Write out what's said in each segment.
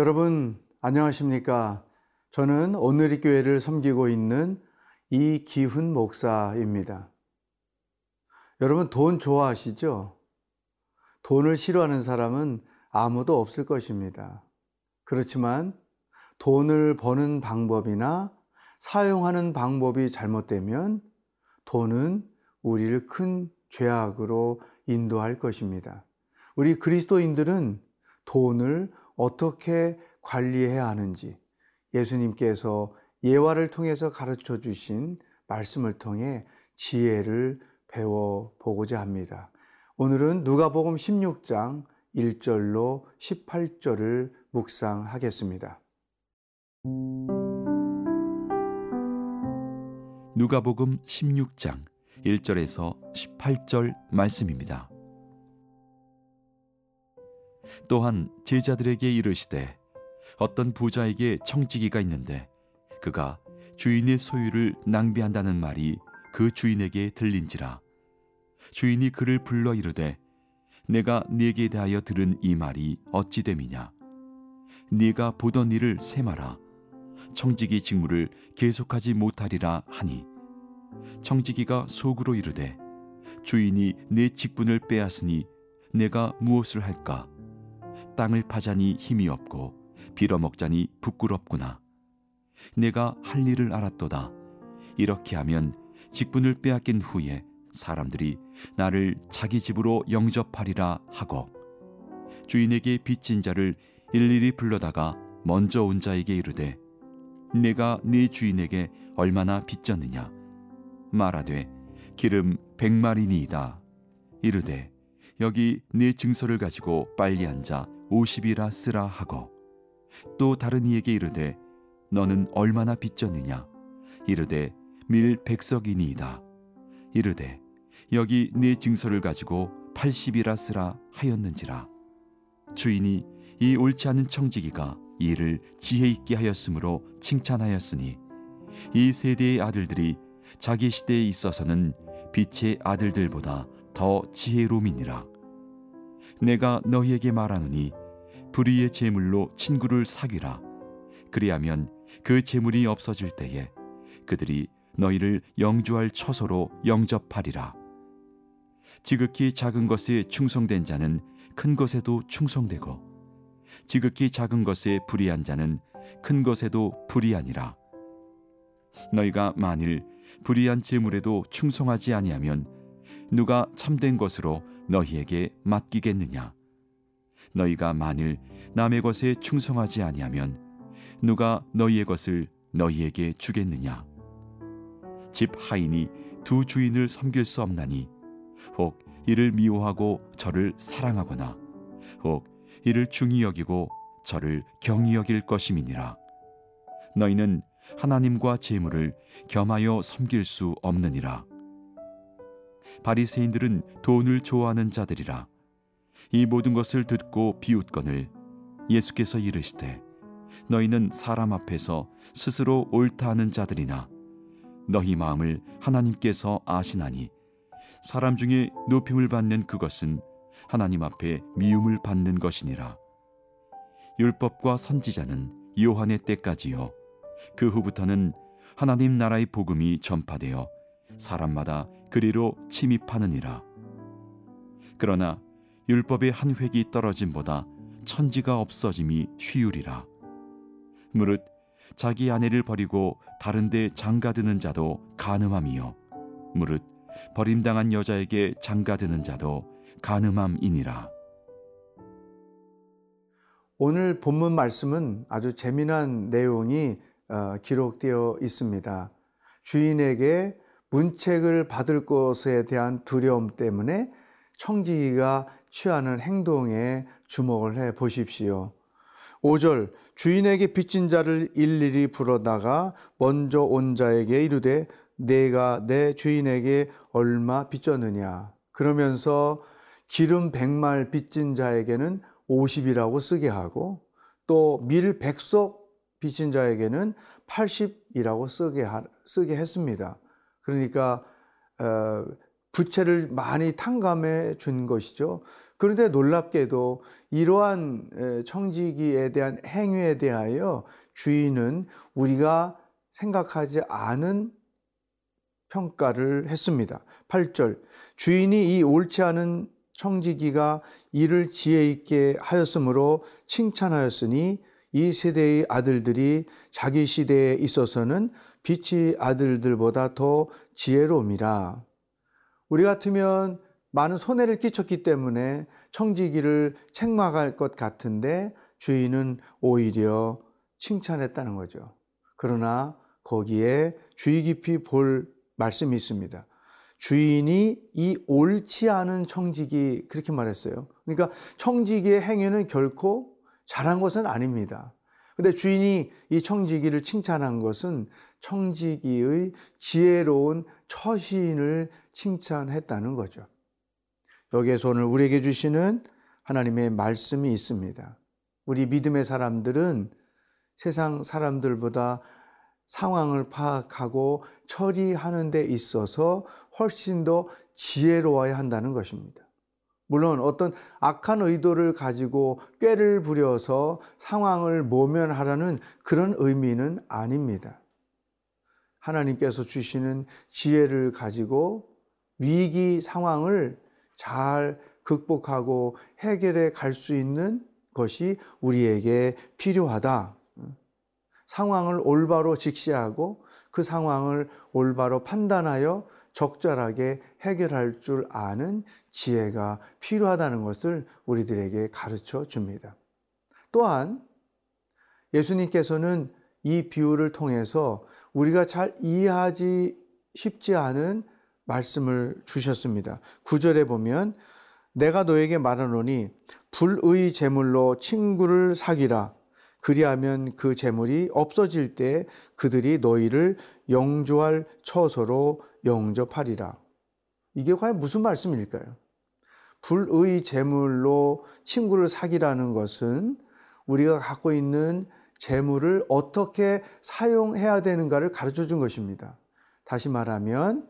여러분 안녕하십니까? 저는 오늘의 교회를 섬기고 있는 이기훈 목사입니다. 여러분 돈 좋아하시죠? 돈을 싫어하는 사람은 아무도 없을 것입니다. 그렇지만 돈을 버는 방법이나 사용하는 방법이 잘못되면 돈은 우리를 큰 죄악으로 인도할 것입니다. 우리 그리스도인들은 돈을 어떻게 관리해야 하는지 예수님께서 예화를 통해서 가르쳐 주신 말씀을 통해 지혜를 배워 보고자 합니다. 오늘은 누가복음 16장 1절로 18절을 묵상하겠습니다. 누가복음 16장 1절에서 18절 말씀입니다. 또한 제자들에게 이르시되 어떤 부자에게 청지기가 있는데 그가 주인의 소유를 낭비한다는 말이 그 주인에게 들린지라. 주인이 그를 불러 이르되 내가 네게 대하여 들은 이 말이 어찌 됨이냐? 네가 보던 일을 세마라. 청지기 직무를 계속하지 못하리라 하니. 청지기가 속으로 이르되 주인이 내 직분을 빼앗으니 내가 무엇을 할까 땅을 파자니 힘이 없고 빌어먹자니 부끄럽구나. 내가 할 일을 알았도다. 이렇게 하면 직분을 빼앗긴 후에 사람들이 나를 자기 집으로 영접하리라 하고 주인에게 빚진 자를 일일이 불러다가 먼저 온 자에게 이르되 내가 네 주인에게 얼마나 빚졌느냐 말하되 기름 백마리니이다 이르되 여기 네 증서를 가지고 빨리 앉아 오십이라 쓰라 하고 또 다른 이에게 이르되 너는 얼마나 빚졌느냐? 이르되 밀 백석이니이다. 이르되 여기 네 증서를 가지고 팔십이라 쓰라 하였는지라. 주인이 이 옳지 않은 청지기가 이를 지혜 있게 하였으므로 칭찬하였으니 이 세대의 아들들이 자기 시대에 있어서는 빛의 아들들보다 더 지혜로움이니라. 내가 너희에게 말하노니 불의의 재물로 친구를 사귀라. 그리하면 그 재물이 없어질 때에 그들이 너희를 영주할 처소로 영접하리라. 지극히 작은 것에 충성된 자는 큰 것에도 충성되고 지극히 작은 것에 불의한 자는 큰 것에도 불의하니라. 너희가 만일 불의한 재물에도 충성하지 아니하면 누가 참된 것으로 너희에게 맡기겠느냐? 너희가 만일 남의 것에 충성하지 아니하면 누가 너희의 것을 너희에게 주겠느냐? 집 하인이 두 주인을 섬길 수 없나니 혹 이를 미워하고 저를 사랑하거나 혹 이를 중히 여기고 저를 경히 여길 것임이니라. 너희는 하나님과 재물을 겸하여 섬길 수 없느니라. 바리새인들은 돈을 좋아하는 자들이라 이 모든 것을 듣고 비웃거늘 예수께서 이르시되 너희는 사람 앞에서 스스로 옳다 하는 자들이나 너희 마음을 하나님께서 아시나니 사람 중에 높임을 받는 그것은 하나님 앞에 미움을 받는 것이니라. 율법과 선지자는 요한의 때까지요. 그 후부터는 하나님 나라의 복음이 전파되어 사람마다 그리로 침입하느니라. 그러나 율법의 한 획이 떨어짐보다 천지가 없어짐이 쉬우리라. 무릇 자기 아내를 버리고 다른 데 장가드는 자도 가늠함이요. 무릇 버림당한 여자에게 장가드는 자도 가늠함이니라. 오늘 본문 말씀은 아주 재미난 내용이 어, 기록되어 있습니다. 주인에게 문책을 받을 것에 대한 두려움 때문에 청지기가 취하는 행동에 주목을 해 보십시오. 5절 주인에게 빚진 자를 일일이 불어다가 먼저 온 자에게 이르되 내가 내 주인에게 얼마 빚졌느냐 그러면서 기름 백말 빚진 자에게는 50이라고 쓰게 하고 또밀 백석 빚진 자에게는 80이라고 쓰게, 하, 쓰게 했습니다. 그러니까 어, 부채를 많이 탕감해 준 것이죠. 그런데 놀랍게도 이러한 청지기에 대한 행위에 대하여 주인은 우리가 생각하지 않은 평가를 했습니다. 8절. 주인이 이 옳지 않은 청지기가 이를 지혜 있게 하였으므로 칭찬하였으니 이 세대의 아들들이 자기 시대에 있어서는 빛의 아들들보다 더 지혜로움이라. 우리 같으면 많은 손해를 끼쳤기 때문에 청지기를 책망할 것 같은데 주인은 오히려 칭찬했다는 거죠. 그러나 거기에 주의 깊이 볼 말씀이 있습니다. 주인이 이 옳지 않은 청지기 그렇게 말했어요. 그러니까 청지기의 행위는 결코 잘한 것은 아닙니다. 근데 주인이 이 청지기를 칭찬한 것은 청지기의 지혜로운 처신을 칭찬했다는 거죠. 여기에서 오늘 우리에게 주시는 하나님의 말씀이 있습니다. 우리 믿음의 사람들은 세상 사람들보다 상황을 파악하고 처리하는 데 있어서 훨씬 더 지혜로워야 한다는 것입니다. 물론 어떤 악한 의도를 가지고 꾀를 부려서 상황을 모면하라는 그런 의미는 아닙니다. 하나님께서 주시는 지혜를 가지고 위기 상황을 잘 극복하고 해결해 갈 수 있는 것이 우리에게 필요하다. 상황을 올바로 직시하고 그 상황을 올바로 판단하여 적절하게 해결할 줄 아는 지혜가 필요하다는 것을 우리들에게 가르쳐 줍니다. 또한 예수님께서는 이 비유를 통해서 우리가 잘 이해하지 쉽지 않은 말씀을 주셨습니다. 구절에 보면 내가 너에게 말하노니 불의 제물로 친구를 사귀라 그리하면 그 재물이 없어질 때 그들이 너희를 영주할 처소로 영접하리라. 이게 과연 무슨 말씀일까요? 불의 재물로 친구를 사귀라는 것은 우리가 갖고 있는 재물을 어떻게 사용해야 되는가를 가르쳐 준 것입니다. 다시 말하면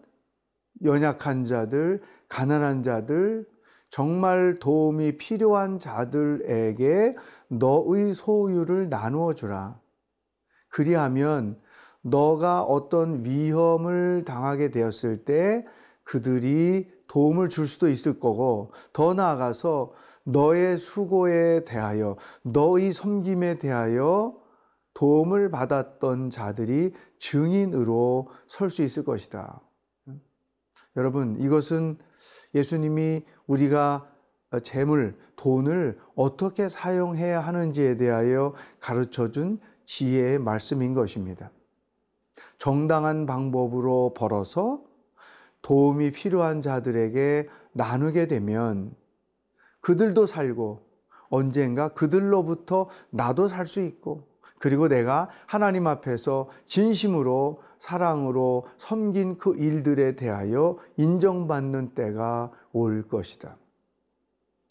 연약한 자들, 가난한 자들, 정말 도움이 필요한 자들에게 너의 소유를 나누어 주라. 그리하면 너가 어떤 위험을 당하게 되었을 때 그들이 도움을 줄 수도 있을 거고 더 나아가서 너의 수고에 대하여 너의 섬김에 대하여 도움을 받았던 자들이 증인으로 설 수 있을 것이다. 여러분, 이것은 예수님이 우리가 재물, 돈을 어떻게 사용해야 하는지에 대하여 가르쳐 준 지혜의 말씀인 것입니다. 정당한 방법으로 벌어서 도움이 필요한 자들에게 나누게 되면 그들도 살고 언젠가 그들로부터 나도 살 수 있고 그리고 내가 하나님 앞에서 진심으로 사랑으로 섬긴 그 일들에 대하여 인정받는 때가 올 것이다.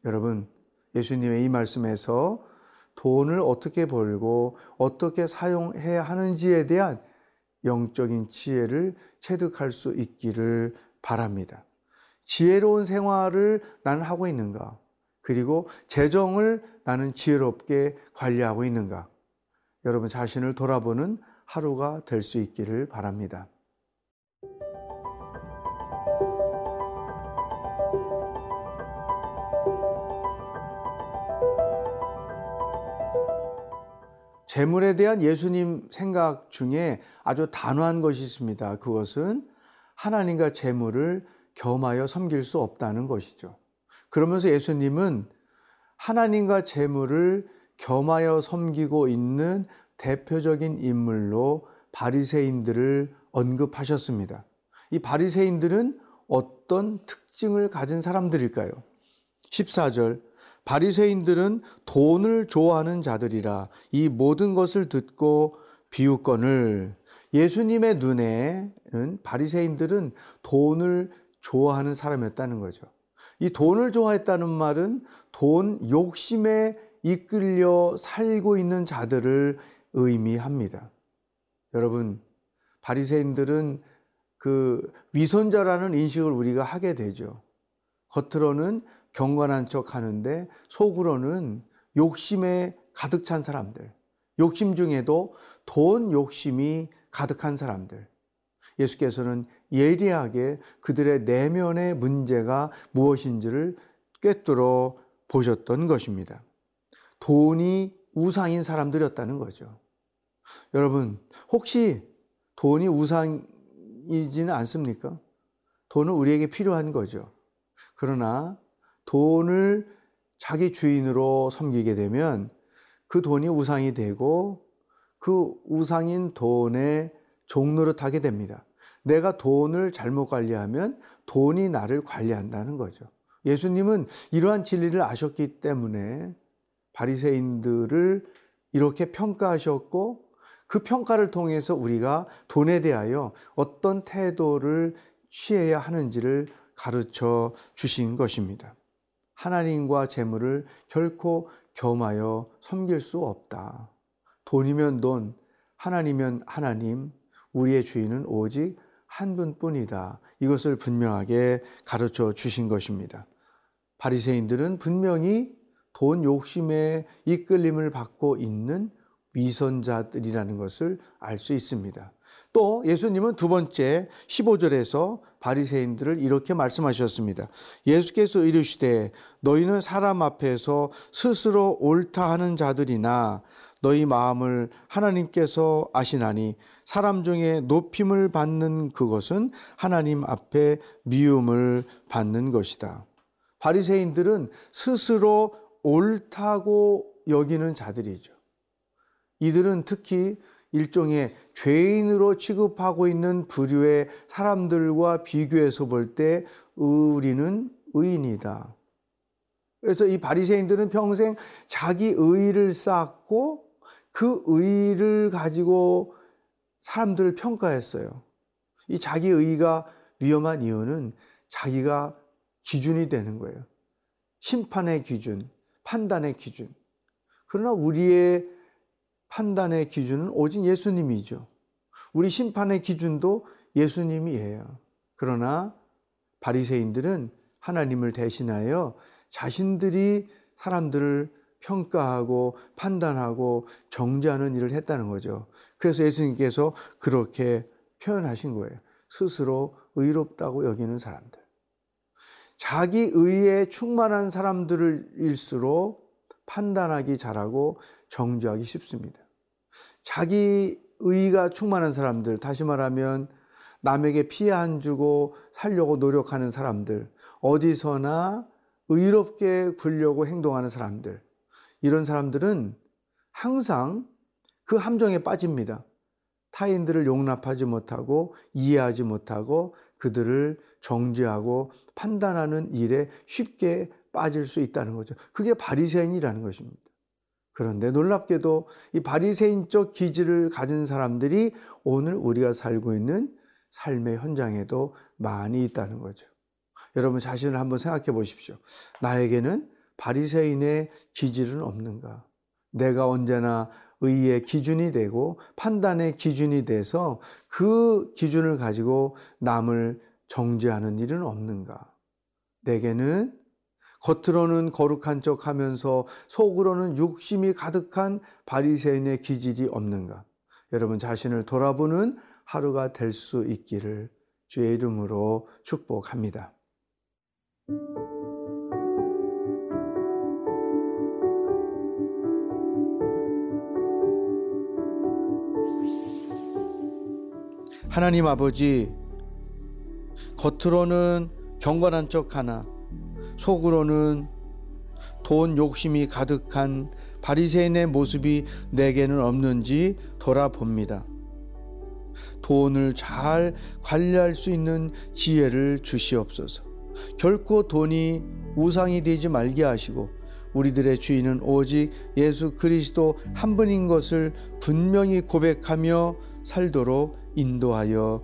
여러분, 예수님의 이 말씀에서 돈을 어떻게 벌고 어떻게 사용해야 하는지에 대한 영적인 지혜를 체득할 수 있기를 바랍니다. 지혜로운 생활을 나는 하고 있는가? 그리고 재정을 나는 지혜롭게 관리하고 있는가? 여러분 자신을 돌아보는 하루가 될 수 있기를 바랍니다. 재물에 대한 예수님 생각 중에 아주 단호한 것이 있습니다. 그것은 하나님과 재물을 겸하여 섬길 수 없다는 것이죠. 그러면서 예수님은 하나님과 재물을 겸하여 섬기고 있는 대표적인 인물로 바리새인들을 언급하셨습니다. 이 바리새인들은 어떤 특징을 가진 사람들일까요? 14절 바리새인들은 돈을 좋아하는 자들이라 이 모든 것을 듣고 비웃건을 예수님의 눈에는 바리새인들은 돈을 좋아하는 사람이었다는 거죠. 이 돈을 좋아했다는 말은 돈 욕심에 이끌려 살고 있는 자들을 의미합니다. 여러분, 바리새인들은 그 위선자라는 인식을 우리가 하게 되죠. 겉으로는 경건한 척 하는데 속으로는 욕심에 가득 찬 사람들, 욕심 중에도 돈 욕심이 가득한 사람들. 예수께서는 예리하게 그들의 내면의 문제가 무엇인지를 꿰뚫어 보셨던 것입니다. 돈이 우상인 사람들이었다는 거죠. 여러분, 혹시 돈이 우상이지는 않습니까? 돈은 우리에게 필요한 거죠. 그러나 돈을 자기 주인으로 섬기게 되면 그 돈이 우상이 되고 그 우상인 돈의 종노릇하게 됩니다. 내가 돈을 잘못 관리하면 돈이 나를 관리한다는 거죠. 예수님은 이러한 진리를 아셨기 때문에 바리새인들을 이렇게 평가하셨고 그 평가를 통해서 우리가 돈에 대하여 어떤 태도를 취해야 하는지를 가르쳐 주신 것입니다. 하나님과 재물을 결코 겸하여 섬길 수 없다. 돈이면 돈, 하나님이면 하나님, 우리의 주인은 오직 한 분뿐이다. 이것을 분명하게 가르쳐 주신 것입니다. 바리새인들은 분명히 돈 욕심에 이끌림을 받고 있는 위선자들이라는 것을 알 수 있습니다. 또 예수님은 두 번째 15절에서 바리새인들을 이렇게 말씀하셨습니다. 예수께서 이르시되 너희는 사람 앞에서 스스로 옳다 하는 자들이나 너희 마음을 하나님께서 아시나니 사람 중에 높임을 받는 그것은 하나님 앞에 미움을 받는 것이다. 바리새인들은 스스로 옳다고 여기는 자들이죠. 이들은 특히 일종의 죄인으로 취급하고 있는 부류의 사람들과 비교해서 볼 때 우리는 의인이다. 그래서 이 바리새인들은 평생 자기 의를 쌓고 그 의를 가지고 사람들을 평가했어요. 이 자기 의가 위험한 이유는 자기가 기준이 되는 거예요. 심판의 기준, 판단의 기준. 그러나 우리의 판단의 기준은 오직 예수님이죠. 우리 심판의 기준도 예수님이에요. 그러나 바리새인들은 하나님을 대신하여 자신들이 사람들을 평가하고 판단하고 정죄하는 일을 했다는 거죠. 그래서 예수님께서 그렇게 표현하신 거예요. 스스로 의롭다고 여기는 사람들. 자기 의에 충만한 사람들일수록 판단하기 잘하고 정죄하기 쉽습니다. 자기 의가 충만한 사람들, 다시 말하면 남에게 피해 안 주고 살려고 노력하는 사람들, 어디서나 의롭게 굴려고 행동하는 사람들, 이런 사람들은 항상 그 함정에 빠집니다. 타인들을 용납하지 못하고 이해하지 못하고 그들을 정죄하고 판단하는 일에 쉽게 빠질 수 있다는 거죠. 그게 바리새인이라는 것입니다. 그런데 놀랍게도 이 바리새인적 기질을 가진 사람들이 오늘 우리가 살고 있는 삶의 현장에도 많이 있다는 거죠. 여러분 자신을 한번 생각해 보십시오. 나에게는 바리새인의 기질은 없는가? 내가 언제나 의의 기준이 되고 판단의 기준이 돼서 그 기준을 가지고 남을 정죄하는 일은 없는가? 내게는 겉으로는 거룩한 척 하면서 속으로는 욕심이 가득한 바리새인의 기질이 없는가? 여러분 자신을 돌아보는 하루가 될 수 있기를 주의 이름으로 축복합니다. 하나님 아버지, 겉으로는 경건한 척 하나, 속으로는 돈 욕심이 가득한 바리새인의 모습이 내게는 없는지 돌아봅니다. 돈을 잘 관리할 수 있는 지혜를 주시옵소서. 결코 돈이 우상이 되지 말게 하시고 우리들의 주인은 오직 예수 그리스도 한 분인 것을 분명히 고백하며 살도록 인도하여